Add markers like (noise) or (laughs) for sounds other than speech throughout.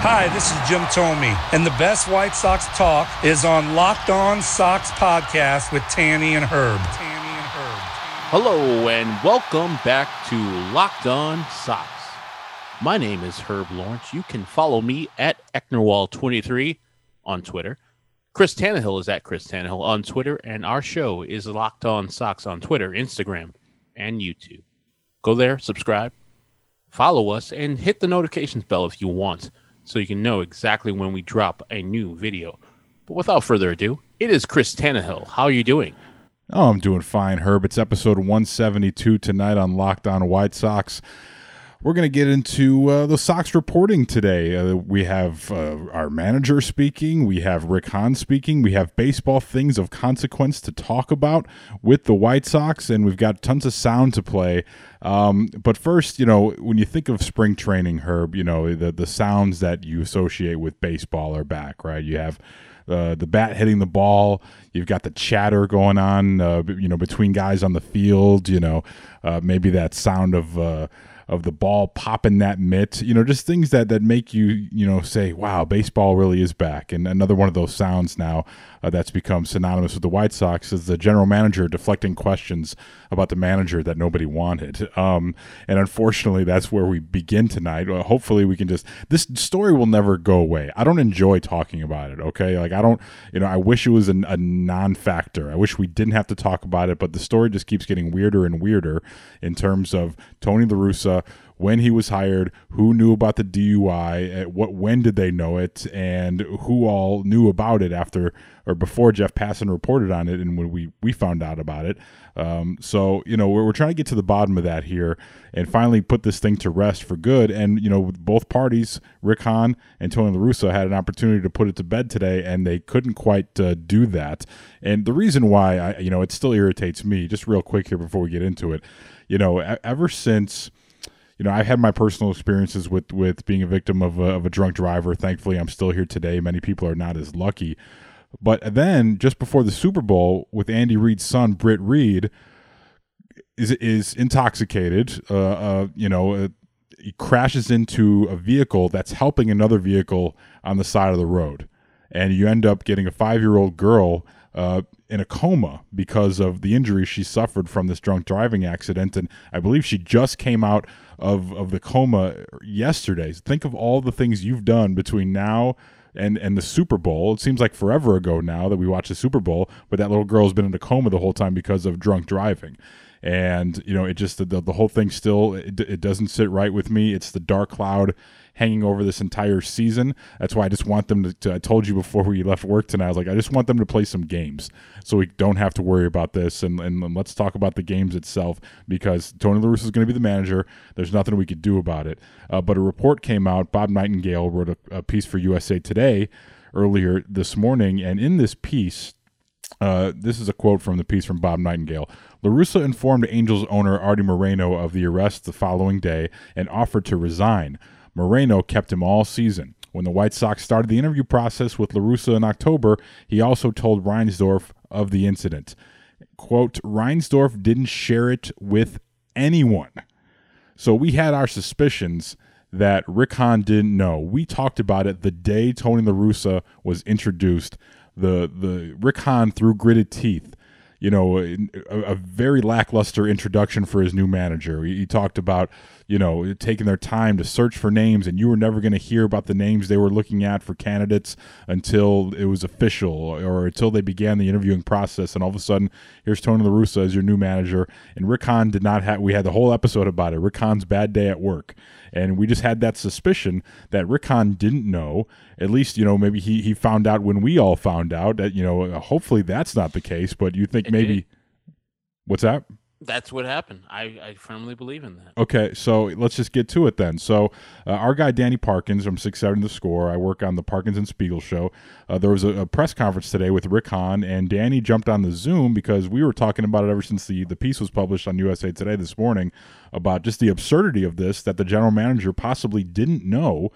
Hi, this is Jim Thome, and the best White Sox talk is on Locked On Sox podcast with Tanny and Herb. Tanny and Herb. Hello and welcome back to Locked On Sox. My name is Herb Lawrence. You can follow me at Ecknerwall23 on Twitter. Chris Tannehill is at Chris Tannehill on Twitter, and our show is Locked On Sox on Twitter, Instagram, and YouTube. Go there, subscribe, follow us, and hit the notifications bell if you want, so you can know exactly when we drop a new video. But without further ado, it is Chris Tannehill. How are you doing? Oh, I'm doing fine, Herb. It's episode 172 tonight on Locked On White Sox. We're going to get into uh, the Sox reporting today. Uh, we have uh, our manager speaking, we have Rick Hahn speaking, we have baseball things of consequence to talk about with the White Sox, and we've got tons of sound to play. Um, but first, you know, when you think of spring training, Herb, you know, the, the sounds that you associate with baseball are back, right? You have uh, the bat hitting the ball. You've got the chatter going on, uh, you know, between guys on the field. You know, uh, maybe that sound of uh, of the ball popping that mitt. You know, just things that that make you you know say, "Wow, baseball really is back." And another one of those sounds now uh, that's become synonymous with the White Sox is the general manager deflecting questions about the manager that nobody wanted. Um, and unfortunately, that's where we begin tonight. Well, hopefully, we can just this story will never go away. I don't enjoy talking about it. Okay, like I don't, you know, I wish it was a, a non-factor. I wish we didn't have to talk about it, but the story just keeps getting weirder and weirder in terms of Tony La Russa when he was hired, who knew about the DUI, at what when did they know it, and who all knew about it after or before Jeff Passan reported on it, and when we we found out about it. Um, so you know we're, we're trying to get to the bottom of that here and finally put this thing to rest for good. And you know both parties, Rick Hahn and Tony La Russa, had an opportunity to put it to bed today, and they couldn't quite uh, do that. And the reason why I you know it still irritates me, just real quick here before we get into it, you know, ever since you know, I've had my personal experiences with with being a victim of a, of a drunk driver. Thankfully, I'm still here today. Many people are not as lucky. But then, just before the Super Bowl, with Andy Reid's son, Britt Reid, is is intoxicated. Uh, uh, you know, uh, he crashes into a vehicle that's helping another vehicle on the side of the road, and you end up getting a five year old girl uh, in a coma because of the injury she suffered from this drunk driving accident. And I believe she just came out of, of the coma yesterday. Think of all the things you've done between now and, and the Super Bowl. It seems like forever ago now that we watched the Super Bowl, but that little girl's been in a coma the whole time because of drunk driving. And, you know, it just, the, the whole thing still, it, it doesn't sit right with me. It's the dark cloud hanging over this entire season. That's why I just want them to, to, I told you before we left work tonight, I was like, I just want them to play some games so we don't have to worry about this. And, and let's talk about the games itself because Tony Russa is going to be the manager. There's nothing we could do about it. Uh, but a report came out. Bob Nightingale wrote a, a piece for USA Today earlier this morning. And in this piece, uh, this is a quote from the piece from Bob Nightingale. LaRussa informed Angels owner Artie Moreno of the arrest the following day and offered to resign. Moreno kept him all season. When the White Sox started the interview process with LaRussa in October, he also told Reinsdorf of the incident. Quote, Reinsdorf didn't share it with anyone. So we had our suspicions that Rick Hahn didn't know. We talked about it the day Tony La Russa was introduced. The the Rick Hahn through gritted teeth. You know, a, a very lackluster introduction for his new manager. He, he talked about you know taking their time to search for names, and you were never going to hear about the names they were looking at for candidates until it was official or until they began the interviewing process. And all of a sudden, here's Tony La Russa as your new manager. And Rick Hahn did not have. We had the whole episode about it. Rick Hahn's bad day at work and we just had that suspicion that Rick Hahn didn't know. At least, you know, maybe he, he found out when we all found out that, you know, hopefully that's not the case, but you think maybe. What's that? That's what happened. I, I firmly believe in that. Okay, so let's just get to it then. So, uh, our guy Danny Parkins from Six Seven The Score. I work on the Parkins and Spiegel show. Uh, there was a, a, press conference today with Rick Hahn, and Danny jumped on the Zoom because we were talking about it ever since the the piece was published on USA Today this morning about just the absurdity of this that the general manager possibly didn't know.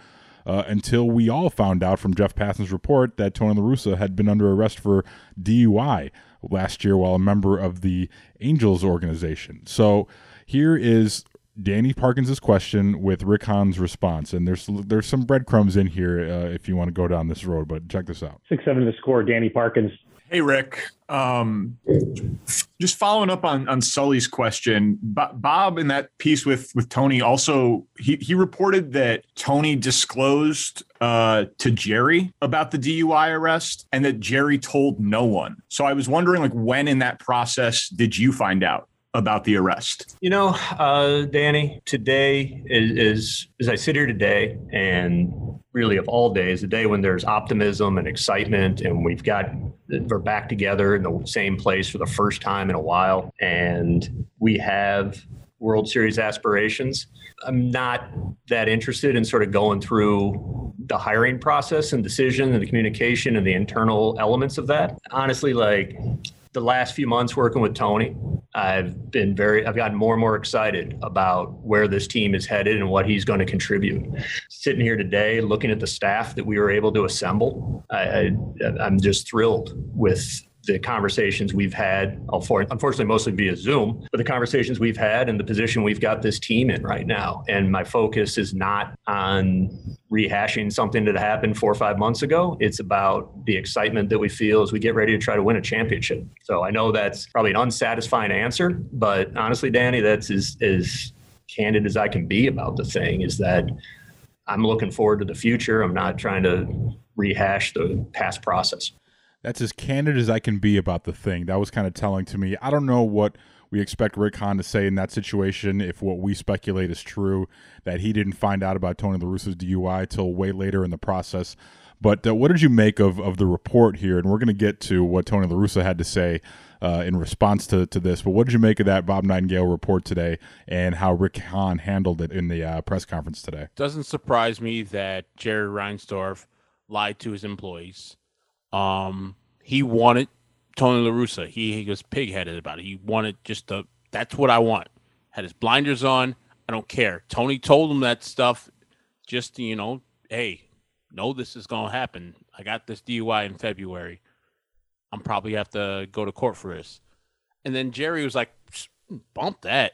Uh, until we all found out from Jeff Passan's report that Tony La Russa had been under arrest for DUI last year while a member of the Angels organization. So here is Danny Parkins' question with Rick Hahn's response, and there's there's some breadcrumbs in here uh, if you want to go down this road. But check this out. Six seven to score. Danny Parkins. Hey Rick, um, just following up on on Sully's question, Bob in that piece with with Tony also he he reported that Tony disclosed uh, to Jerry about the DUI arrest and that Jerry told no one. So I was wondering, like, when in that process did you find out? About the arrest? You know, uh, Danny, today is, is, as I sit here today, and really of all days, a day when there's optimism and excitement, and we've got we're back together in the same place for the first time in a while, and we have World Series aspirations. I'm not that interested in sort of going through the hiring process and decision and the communication and the internal elements of that. Honestly, like the last few months working with Tony, I've been very, I've gotten more and more excited about where this team is headed and what he's going to contribute. Sitting here today, looking at the staff that we were able to assemble, I, I, I'm just thrilled with the conversations we've had, unfortunately, mostly via Zoom, but the conversations we've had and the position we've got this team in right now. And my focus is not on rehashing something that happened four or five months ago. It's about the excitement that we feel as we get ready to try to win a championship. So I know that's probably an unsatisfying answer, but honestly, Danny, that's as, as candid as I can be about the thing is that I'm looking forward to the future. I'm not trying to rehash the past process that's as candid as I can be about the thing. That was kind of telling to me. I don't know what we expect Rick Hahn to say in that situation if what we speculate is true, that he didn't find out about Tony La Russa's DUI till way later in the process. But uh, what did you make of, of the report here? And we're going to get to what Tony La Russa had to say uh, in response to, to this. But what did you make of that Bob Nightingale report today and how Rick Hahn handled it in the uh, press conference today? Doesn't surprise me that Jerry Reinsdorf lied to his employees. Um, he wanted Tony La Russa. He, he was pigheaded about it. He wanted just the that's what I want. Had his blinders on. I don't care. Tony told him that stuff just to, you know, hey, know this is gonna happen. I got this DUI in February. I'm probably have to go to court for this. And then Jerry was like, bump that.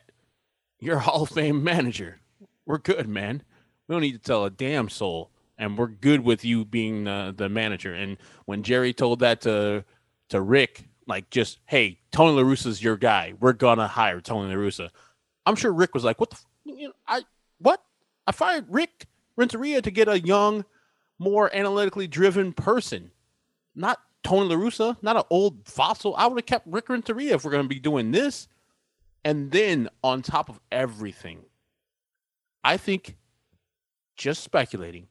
You're a Hall of Fame manager. We're good, man. We don't need to tell a damn soul and we're good with you being the, the manager. And when Jerry told that to to Rick, like just hey, Tony La Russa's your guy. We're gonna hire Tony La Russa. I'm sure Rick was like, what the, f- you know, I what? I fired Rick Renteria to get a young, more analytically driven person, not Tony La Russa, not an old fossil. I would have kept Rick Renteria if we're gonna be doing this. And then on top of everything, I think just speculating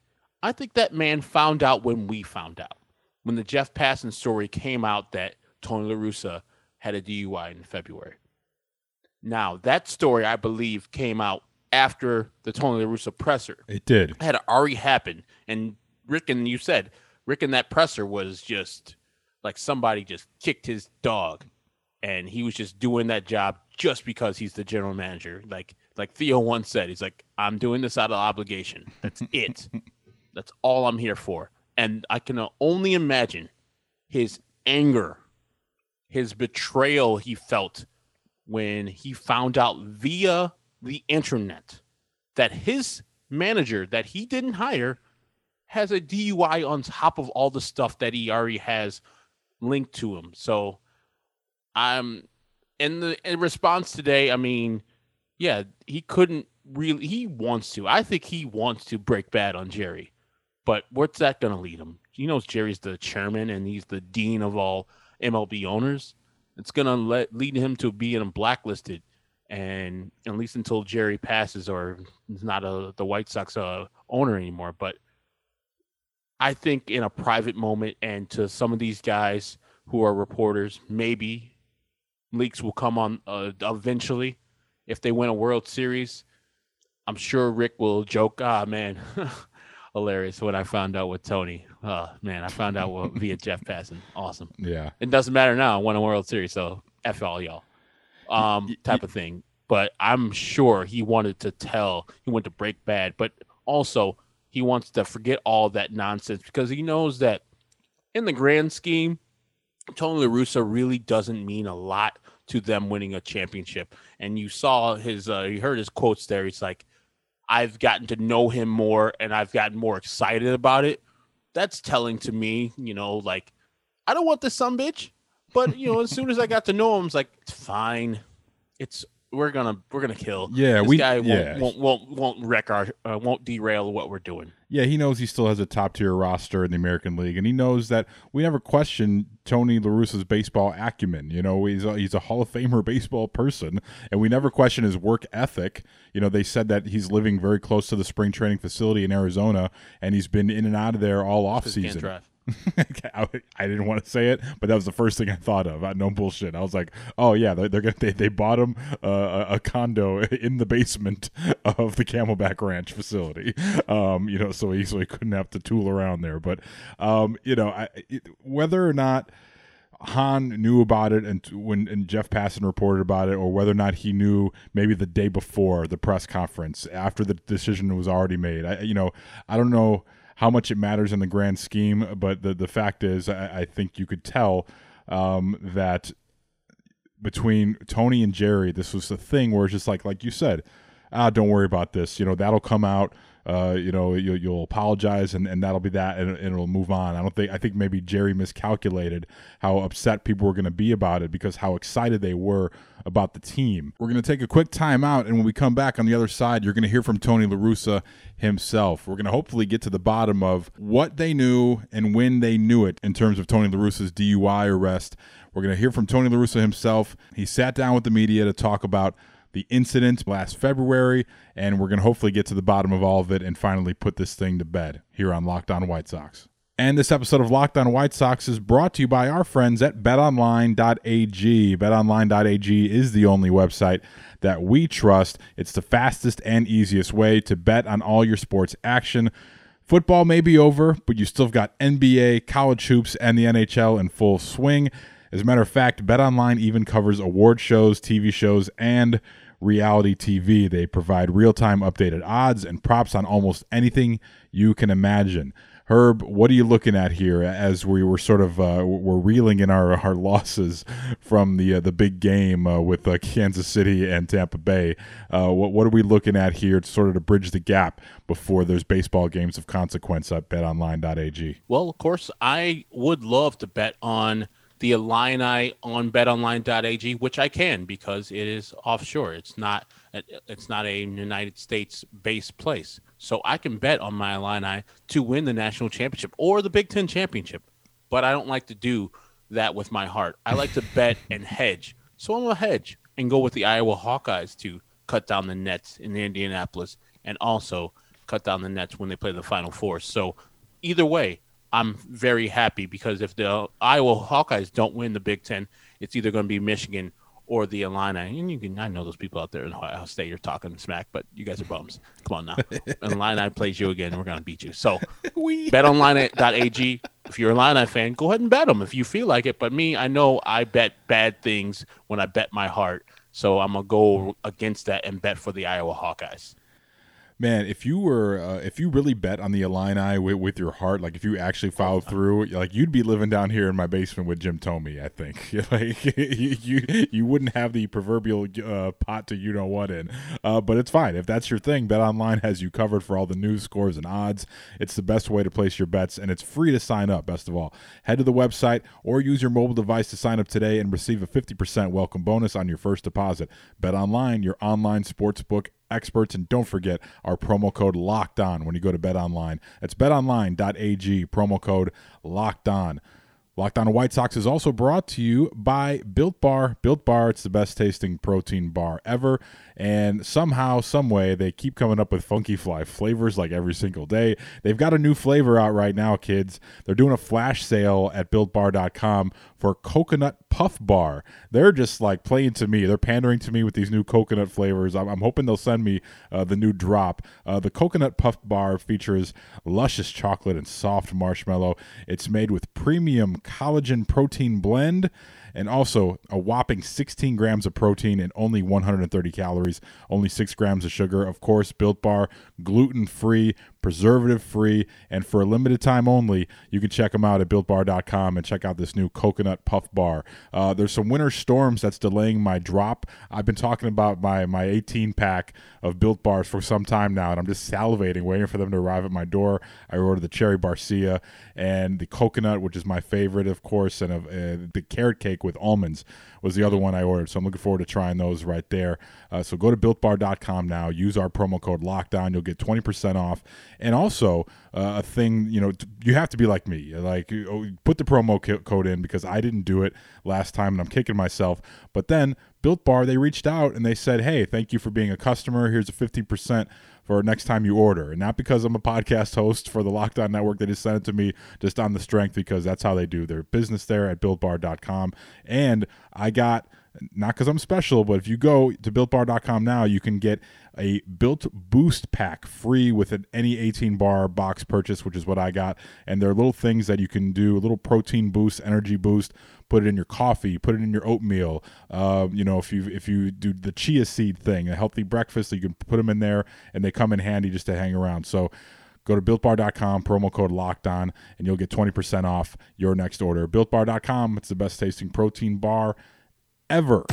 I think that man found out when we found out. When the Jeff Passan story came out that Tony La Russa had a DUI in February. Now, that story, I believe, came out after the Tony La Russa presser. It did. It had already happened. And Rick and you said, Rick and that presser was just like somebody just kicked his dog. And he was just doing that job just because he's the general manager. Like like Theo once said, he's like, I'm doing this out of obligation. That's (laughs) it. That's all I'm here for. And I can only imagine his anger, his betrayal he felt when he found out via the internet that his manager that he didn't hire has a DUI on top of all the stuff that he already has linked to him. So I'm in the in response today, I mean, yeah, he couldn't really he wants to. I think he wants to break bad on Jerry. But what's that going to lead him? He knows Jerry's the chairman and he's the dean of all MLB owners. It's going to lead him to being blacklisted, and at least until Jerry passes or is not a the White Sox uh, owner anymore. But I think in a private moment, and to some of these guys who are reporters, maybe leaks will come on uh, eventually if they win a World Series. I'm sure Rick will joke, ah, man, (laughs) hilarious when I found out with Tony. Oh, man, I found out what, via Jeff Passan. Awesome. Yeah. It doesn't matter now. I won a World Series, so F all y'all. Um, type of thing. But I'm sure he wanted to tell, he went to break bad, but also he wants to forget all that nonsense because he knows that in the grand scheme, Tony La Russa really doesn't mean a lot to them winning a championship. And you saw his, uh, you heard his quotes there. He's like, I've gotten to know him more and I've gotten more excited about it. That's telling to me, you know, like, I don't want this son bitch. But, you know, as soon as I got to know him, it's like, it's fine. It's, we're gonna we're gonna kill. Yeah, this we- guy won't, won't won't won't wreck our uh, won't derail what we're doing. Yeah, he knows he still has a top tier roster in the American League, and he knows that we never question Tony La Russa's baseball acumen. You know, he's a, he's a Hall of Famer (laughs) baseball person, and we never question his work ethic. You know, they said that he's living very close to the spring training facility in Arizona, and he's been in and out of there all off (laughs) I, didn't want to say it, but that was the first thing I thought of. I, no bullshit. I was like, oh yeah, they're, they're gonna they, they bought him uh, a, a condo (laughs) in the basement of the Camelback Ranch facility. Um, you know, so he so he couldn't have to tool around there. But um, you know, I, it, whether or not. Hahn knew about it and when and Jeff Passan reported about it, or whether or not he knew maybe the day before the press conference after the decision was already made. I, you know, I don't know how much it matters in the grand scheme, but the the fact is, I, I think you could tell um, that between Tony and Jerry, this was a thing where it's just like, like you said, ah, don't worry about this. You know, that'll come out. Uh, you know, you, you'll apologize, and, and that'll be that, and, and it'll move on. I don't think. I think maybe Jerry miscalculated how upset people were going to be about it because how excited they were about the team. We're going to take a quick time out, and when we come back on the other side, you're going to hear from Tony La Russa himself. We're going to hopefully get to the bottom of what they knew and when they knew it in terms of Tony La Russa's DUI arrest. We're going to hear from Tony La Russa himself. He sat down with the media to talk about the incident last February, and we're going to hopefully get to the bottom of all of it and finally put this thing to bed here on Locked On White Sox. And this episode of Locked On White Sox is brought to you by our friends at betonline.ag. Betonline.ag is the only website that we trust. It's the fastest and easiest way to bet on all your sports action. Football may be over, but you still have got NBA, college hoops, and the NHL in full swing. As a matter of fact, BetOnline even covers award shows, TV shows, and reality TV. They provide real time updated odds and props on almost anything you can imagine. Herb, what are you looking at here as we were sort of uh, we're reeling in our, our (laughs) losses from the uh, the big game uh, with uh, Kansas City and Tampa Bay? Uh, what what are we looking at here to sort of to bridge the gap before there's baseball games of consequence at BetOnline.ag? Well, of course, I would love to bet on the Illini on betonline.ag, which I can because it is offshore. It's not it's not a United States based place. So I can bet on my Illini to win the national championship or the Big Ten championship. But I don't like to do that with my heart. I like to bet (laughs) and hedge. So I'm a hedge and go with the Iowa Hawkeyes to cut down the nets in Indianapolis and also cut down the nets when they play the Final Four. So either way, I'm very happy because if the Iowa Hawkeyes don't win the Big Ten, it's either going to be Michigan or the Illini. And you can, I know those people out there in Ohio State, you're talking smack, but you guys are bums. Come on now. And (laughs) Illini plays you again, we're going to beat you. So (laughs) betonline.ag. If you're a Illini fan, go ahead and bet them if you feel like it. But me, I know I bet bad things when I bet my heart. So I'm going to go against that and bet for the Iowa Hawkeyes. Man, if you were, uh, if you really bet on the Illini with, with your heart, like if you actually followed through, like you'd be living down here in my basement with Jim Thome. I think, (laughs) like (laughs) you, you, you wouldn't have the proverbial uh, pot to you know what in. Uh, but it's fine if that's your thing. Bet Online has you covered for all the news, scores, and odds. It's the best way to place your bets, and it's free to sign up. Best of all, head to the website or use your mobile device to sign up today and receive a fifty percent welcome bonus on your first deposit. Bet Online, your online sportsbook experts. And don't forget our promo code locked on when you go to bet online. That's betonline.ag promo code locked on. Locked on white sox is also brought to you by built bar. Built bar it's the best tasting protein bar ever. And somehow some way they keep coming up with funky fly flavors like every single day. They've got a new flavor out right now kids. They're doing a flash sale at builtbar.com for coconut Puff Bar. They're just like playing to me. They're pandering to me with these new coconut flavors. I'm, I'm hoping they'll send me uh, the new drop. Uh, the Coconut Puff Bar features luscious chocolate and soft marshmallow. It's made with premium collagen protein blend and also a whopping 16 grams of protein and only 130 calories, only 6 grams of sugar. Of course, Built Bar, gluten free, preservative free, and for a limited time only, you can check them out at builtbar.com and check out this new coconut puff bar. Uh, there's some winter storms that's delaying my drop. I've been talking about my, my 18 pack of Built Bars for some time now, and I'm just salivating, waiting for them to arrive at my door. I ordered the cherry barcia and the coconut, which is my favorite, of course, and uh, the carrot cake with almonds was the other one I ordered. So I'm looking forward to trying those right there. Uh, so go to builtbar.com now. Use our promo code Lockdown. You'll get 20% off. And also uh, a thing, you know, you have to be like me. Like oh, put the promo code in because I didn't do it last time and I'm kicking myself. But then Built Bar, they reached out and they said, "Hey, thank you for being a customer. Here's a 15% for next time you order. And not because I'm a podcast host for the Lockdown Network. They just sent it to me just on the strength because that's how they do their business there at builtbar.com. And I got not because I'm special, but if you go to builtbar.com now, you can get a built boost pack free with an any 18 bar box purchase, which is what I got. And there are little things that you can do a little protein boost, energy boost, put it in your coffee, put it in your oatmeal. Uh, you know, if you if you do the chia seed thing, a healthy breakfast, you can put them in there, and they come in handy just to hang around. So. Go to builtbar.com, promo code locked on, and you'll get 20% off your next order. Builtbar.com, it's the best tasting protein bar ever.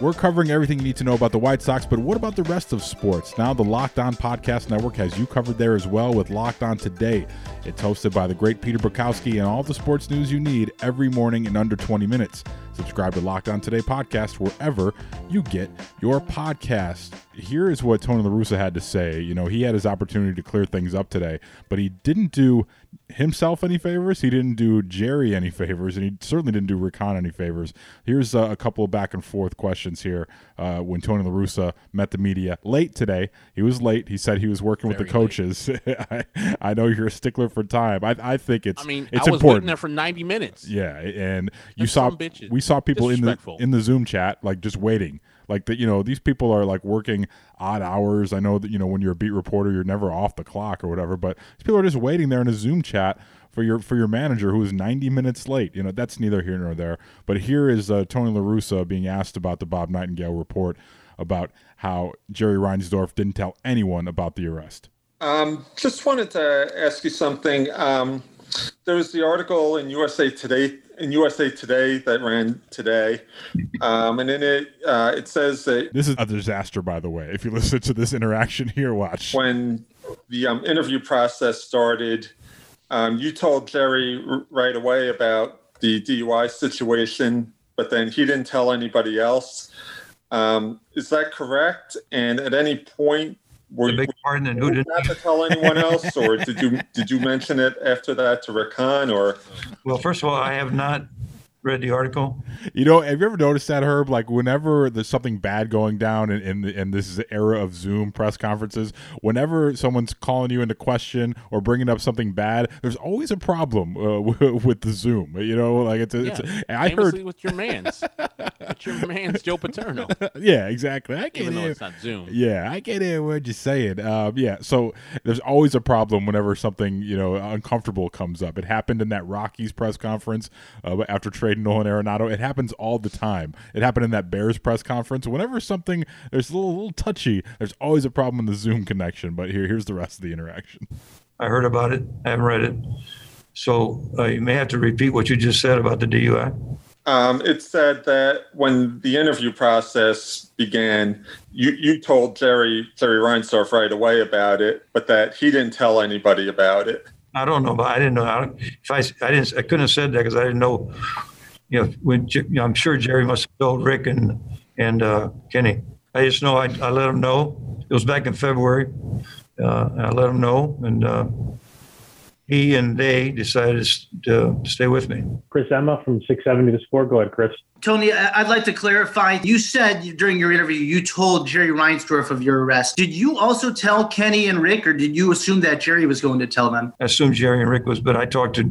We're covering everything you need to know about the White Sox, but what about the rest of sports? Now, the Locked On Podcast Network has you covered there as well with Locked On Today. It's hosted by the great Peter Bukowski and all the sports news you need every morning in under 20 minutes. Subscribe to Locked On Today podcast wherever you get your podcast. Here is what Tony La Russa had to say. You know, he had his opportunity to clear things up today, but he didn't do himself any favors. He didn't do Jerry any favors, and he certainly didn't do Rick Hahn any favors. Here's uh, a couple of back and forth questions here. Uh, when Tony La Russa met the media late today, he was late. He said he was working Very with the coaches. (laughs) I, I, know you're a stickler for time. I, I think it's. I mean, it's I was important. waiting there for 90 minutes. Yeah, and you That's saw we saw people in the in the Zoom chat like just waiting like that you know these people are like working odd hours. I know that you know when you're a beat reporter you're never off the clock or whatever but these people are just waiting there in a zoom chat for your for your manager who is 90 minutes late. You know that's neither here nor there. But here is uh, tony La Russa being asked about the bob nightingale report about how jerry reinsdorf didn't tell anyone about the arrest. Um, just wanted to ask you something. Um, there was the article in usa today in USA Today that ran today, um, and in it uh, it says that this is a disaster. By the way, if you listen to this interaction here, watch when the um, interview process started. Um, you told Jerry r- right away about the DUI situation, but then he didn't tell anybody else. Um, is that correct? And at any point, were you pardon and who did not to tell anyone else, or did you (laughs) did you mention it after that to Rick Hahn, or? Well, first of all, I have not read the article. You know, have you ever noticed that, Herb? Like, whenever there's something bad going down in in, in this is the era of Zoom press conferences, whenever someone's calling you into question or bringing up something bad, there's always a problem uh, (laughs) with the Zoom. You know, like it's, yeah, it's I heard with your man's, with your man's Joe Paterno. (laughs) yeah, exactly. I get Even it. it's not Zoom. Yeah, I get it. What you saying? Um, yeah, so there's always a problem whenever something you know uncomfortable comes up. It happened in that Rockies press conference uh, after trade trading Nolan Arenado. It happens all the time. It happened in that Bears press conference. Whenever something there's a little, little touchy, there's always a problem in the Zoom connection. But here, here's the rest of the interaction. I heard about it. I haven't read it. So uh, you may have to repeat what you just said about the DUI. Um, it said that when the interview process began, you, you told Jerry Jerry Reinsdorf right away about it, but that he didn't tell anybody about it. I don't know, but I didn't know. I, if I, I didn't, I couldn't have said that because I didn't know you know, when you know, I'm sure Jerry must have told Rick and and uh, Kenny. I just know I, I let them know. It was back in February. Uh, I let them know, and uh, he and they decided to stay with me. Chris Emma from 670 The Score. Go ahead, Chris. Tony, I'd like to clarify. You said during your interview you told Jerry Reinsdorf of your arrest. Did you also tell Kenny and Rick, or did you assume that Jerry was going to tell them? I assumed Jerry and Rick was, but I talked to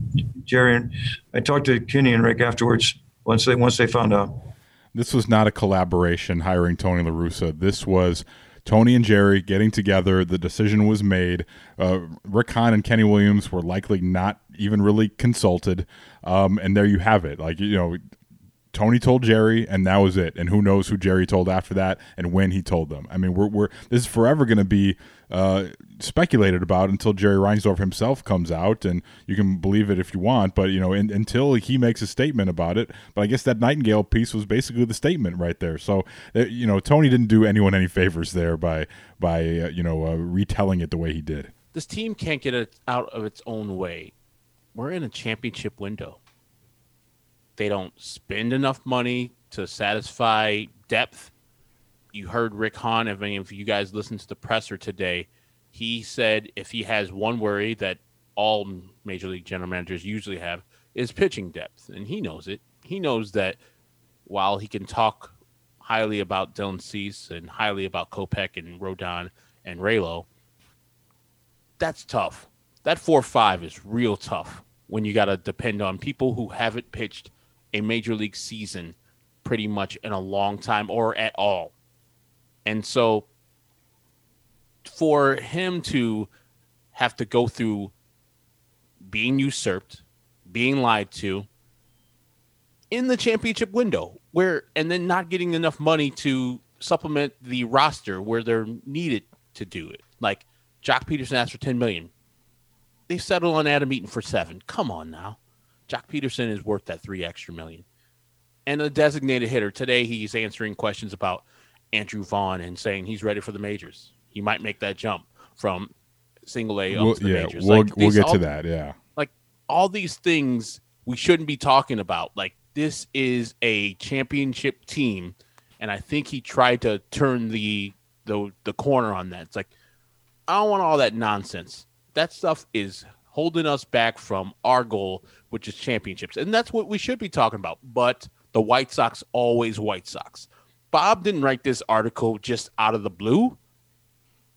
Jerry and I talked to Kenny and Rick afterwards, once they once they found out. This was not a collaboration hiring Tony La Russa. This was Tony and Jerry getting together. The decision was made. Uh, Rick Hahn and Kenny Williams were likely not even really consulted. Um, and there you have it. Like, you know, Tony told Jerry, and that was it. And who knows who Jerry told after that and when he told them. I mean, we're, we're this is forever going to be uh, speculated about until Jerry Reinsdorf himself comes out, and you can believe it if you want. But you know, in, until he makes a statement about it. But I guess that Nightingale piece was basically the statement right there. So uh, you know, Tony didn't do anyone any favors there by by uh, you know uh, retelling it the way he did. This team can't get it out of its own way. We're in a championship window. They don't spend enough money to satisfy depth. You heard Rick Hahn, if any of you guys listened to the presser today, he said if he has one worry that all major league general managers usually have is pitching depth. And he knows it. He knows that while he can talk highly about Dylan Cease and highly about Kopech and Rodon and Raylo, that's tough. That 4 5 is real tough when you got to depend on people who haven't pitched a major league season pretty much in a long time or at all. And so for him to have to go through being usurped, being lied to in the championship window, where and then not getting enough money to supplement the roster where they're needed to do it. Like Joc Pederson asked for 10 million. They settled on Adam Eaton for seven. Come on now. Joc Pederson is worth that three extra million. And a designated hitter. Today he's answering questions about Andrew Vaughn and saying he's ready for the majors. He might make that jump from single A up We'll- to the yeah, majors. we'll- Like, we'll get to that, yeah. Like all these things we shouldn't be talking about. Like this is a championship team, and I think he tried to turn the the the corner on that. It's like I don't want all that nonsense. That stuff is holding us back from our goal, which is championships. And that's what we should be talking about. But the White Sox always White Sox. Bob didn't write this article just out of the blue.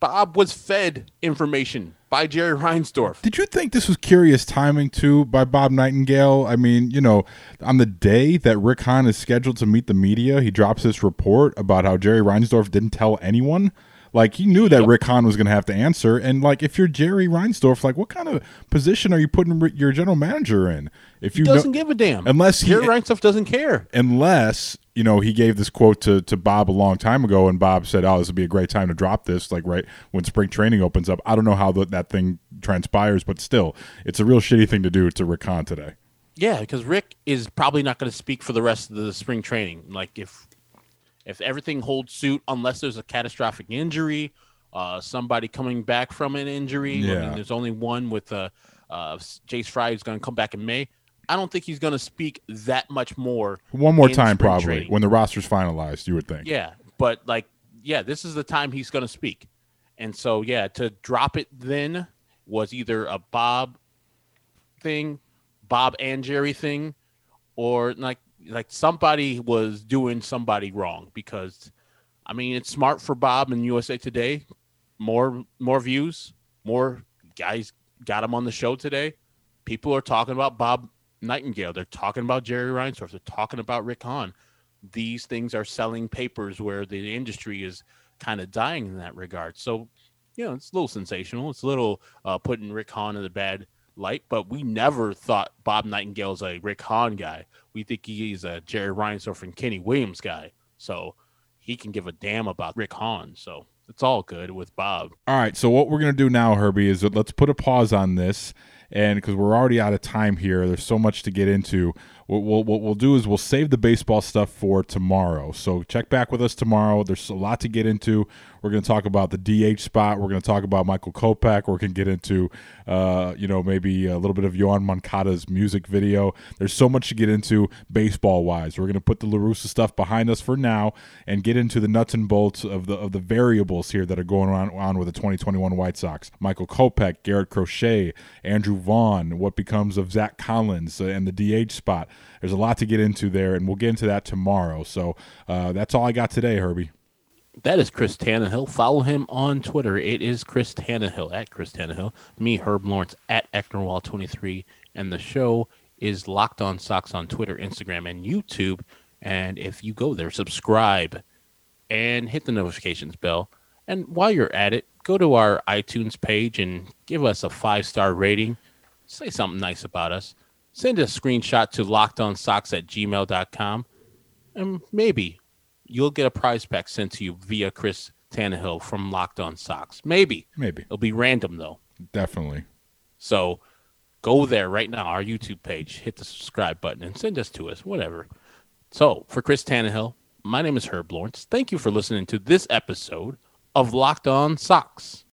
Bob was fed information by Jerry Reinsdorf. Did you think this was curious timing too by Bob Nightingale? I mean, you know, on the day that Rick Hahn is scheduled to meet the media, he drops this report about how Jerry Reinsdorf didn't tell anyone. Like he knew that Rick Hahn was going to have to answer, and like if you're Jerry Reinsdorf, like what kind of position are you putting your general manager in? If you He doesn't know, give a damn. unless he Jerry Reinsdorf doesn't care. unless you know he gave this quote to, to bob a long time ago and bob said oh this would be a great time to drop this like right when spring training opens up i don't know how the, that thing transpires but still it's a real shitty thing to do to rick Hahn today Yeah, because Rick is probably not going to speak for the rest of the spring training. Like if if everything holds suit, unless there's a catastrophic injury, uh, somebody coming back from an injury. I mean, there's only one with uh, uh, Jace Fry who's going to come back in May. I don't think he's going to speak that much more. one more time probably training. when the roster's finalized you would think Yeah, but like, yeah, this is the time he's going to speak, and so yeah, to drop it then was either a Bob thing, Bob and Jerry thing, or like like somebody was doing somebody wrong because, I mean, it's smart for Bob and USA Today, more more views, more guys got him on the show today. People are talking about Bob Nightingale. They're talking about Jerry Reinsdorf. They're talking about Rick Hahn. These things are selling papers where the industry is kind of dying in that regard. So, you know, it's a little sensational. It's a little uh, putting Rick Hahn in the bad light, but we never thought Bob Nightingale's a Rick Hahn guy. We think he's a Jerry Reinsdorf and Kenny Williams guy. So he can give a damn about Rick Hahn. So it's all good with Bob. All right, so what we're gonna do now, Herbie, is let's put a pause on this, and because we're already out of time here, there's so much to get into. What we'll, what we'll do is we'll save the baseball stuff for tomorrow. So check back with us tomorrow. There's a lot to get into. We're going to talk about the DH spot. We're going to talk about Michael Kopech. We're going to get into, uh, you know, maybe a little bit of Yoán Moncada's music video. There's so much to get into baseball wise. We're going to put the La Russa stuff behind us for now and get into the nuts and bolts of the of the variables here that are going on on with the 2021 White Sox. Michael Kopech, Garrett Crochet, Andrew Vaughn, what becomes of Zach Collins uh, and the DH spot. There's a lot to get into there, and we'll get into that tomorrow. So uh, that's all I got today, Herbie. That is Chris Tannehill. Follow him on Twitter. It is Chris Tannehill at Chris Tannehill. Me, Herb Lawrence at Ecknerwall23. And the show is Locked On Sox on Twitter, Instagram, and YouTube. And if you go there, subscribe and hit the notifications bell. And while you're at it, go to our iTunes page and give us a five star rating. Say something nice about us. Send a screenshot to lockedonsox at gmail.com. And maybe you'll get a prize pack sent to you via Chris Tannehill from Locked On Sox. Maybe. Maybe. It'll be random, though. Definitely. So go there right now, our YouTube page, hit the subscribe button, and send us to us, whatever. So for Chris Tannehill, my name is Herb Lawrence. Thank you for listening to this episode of Locked On Sox.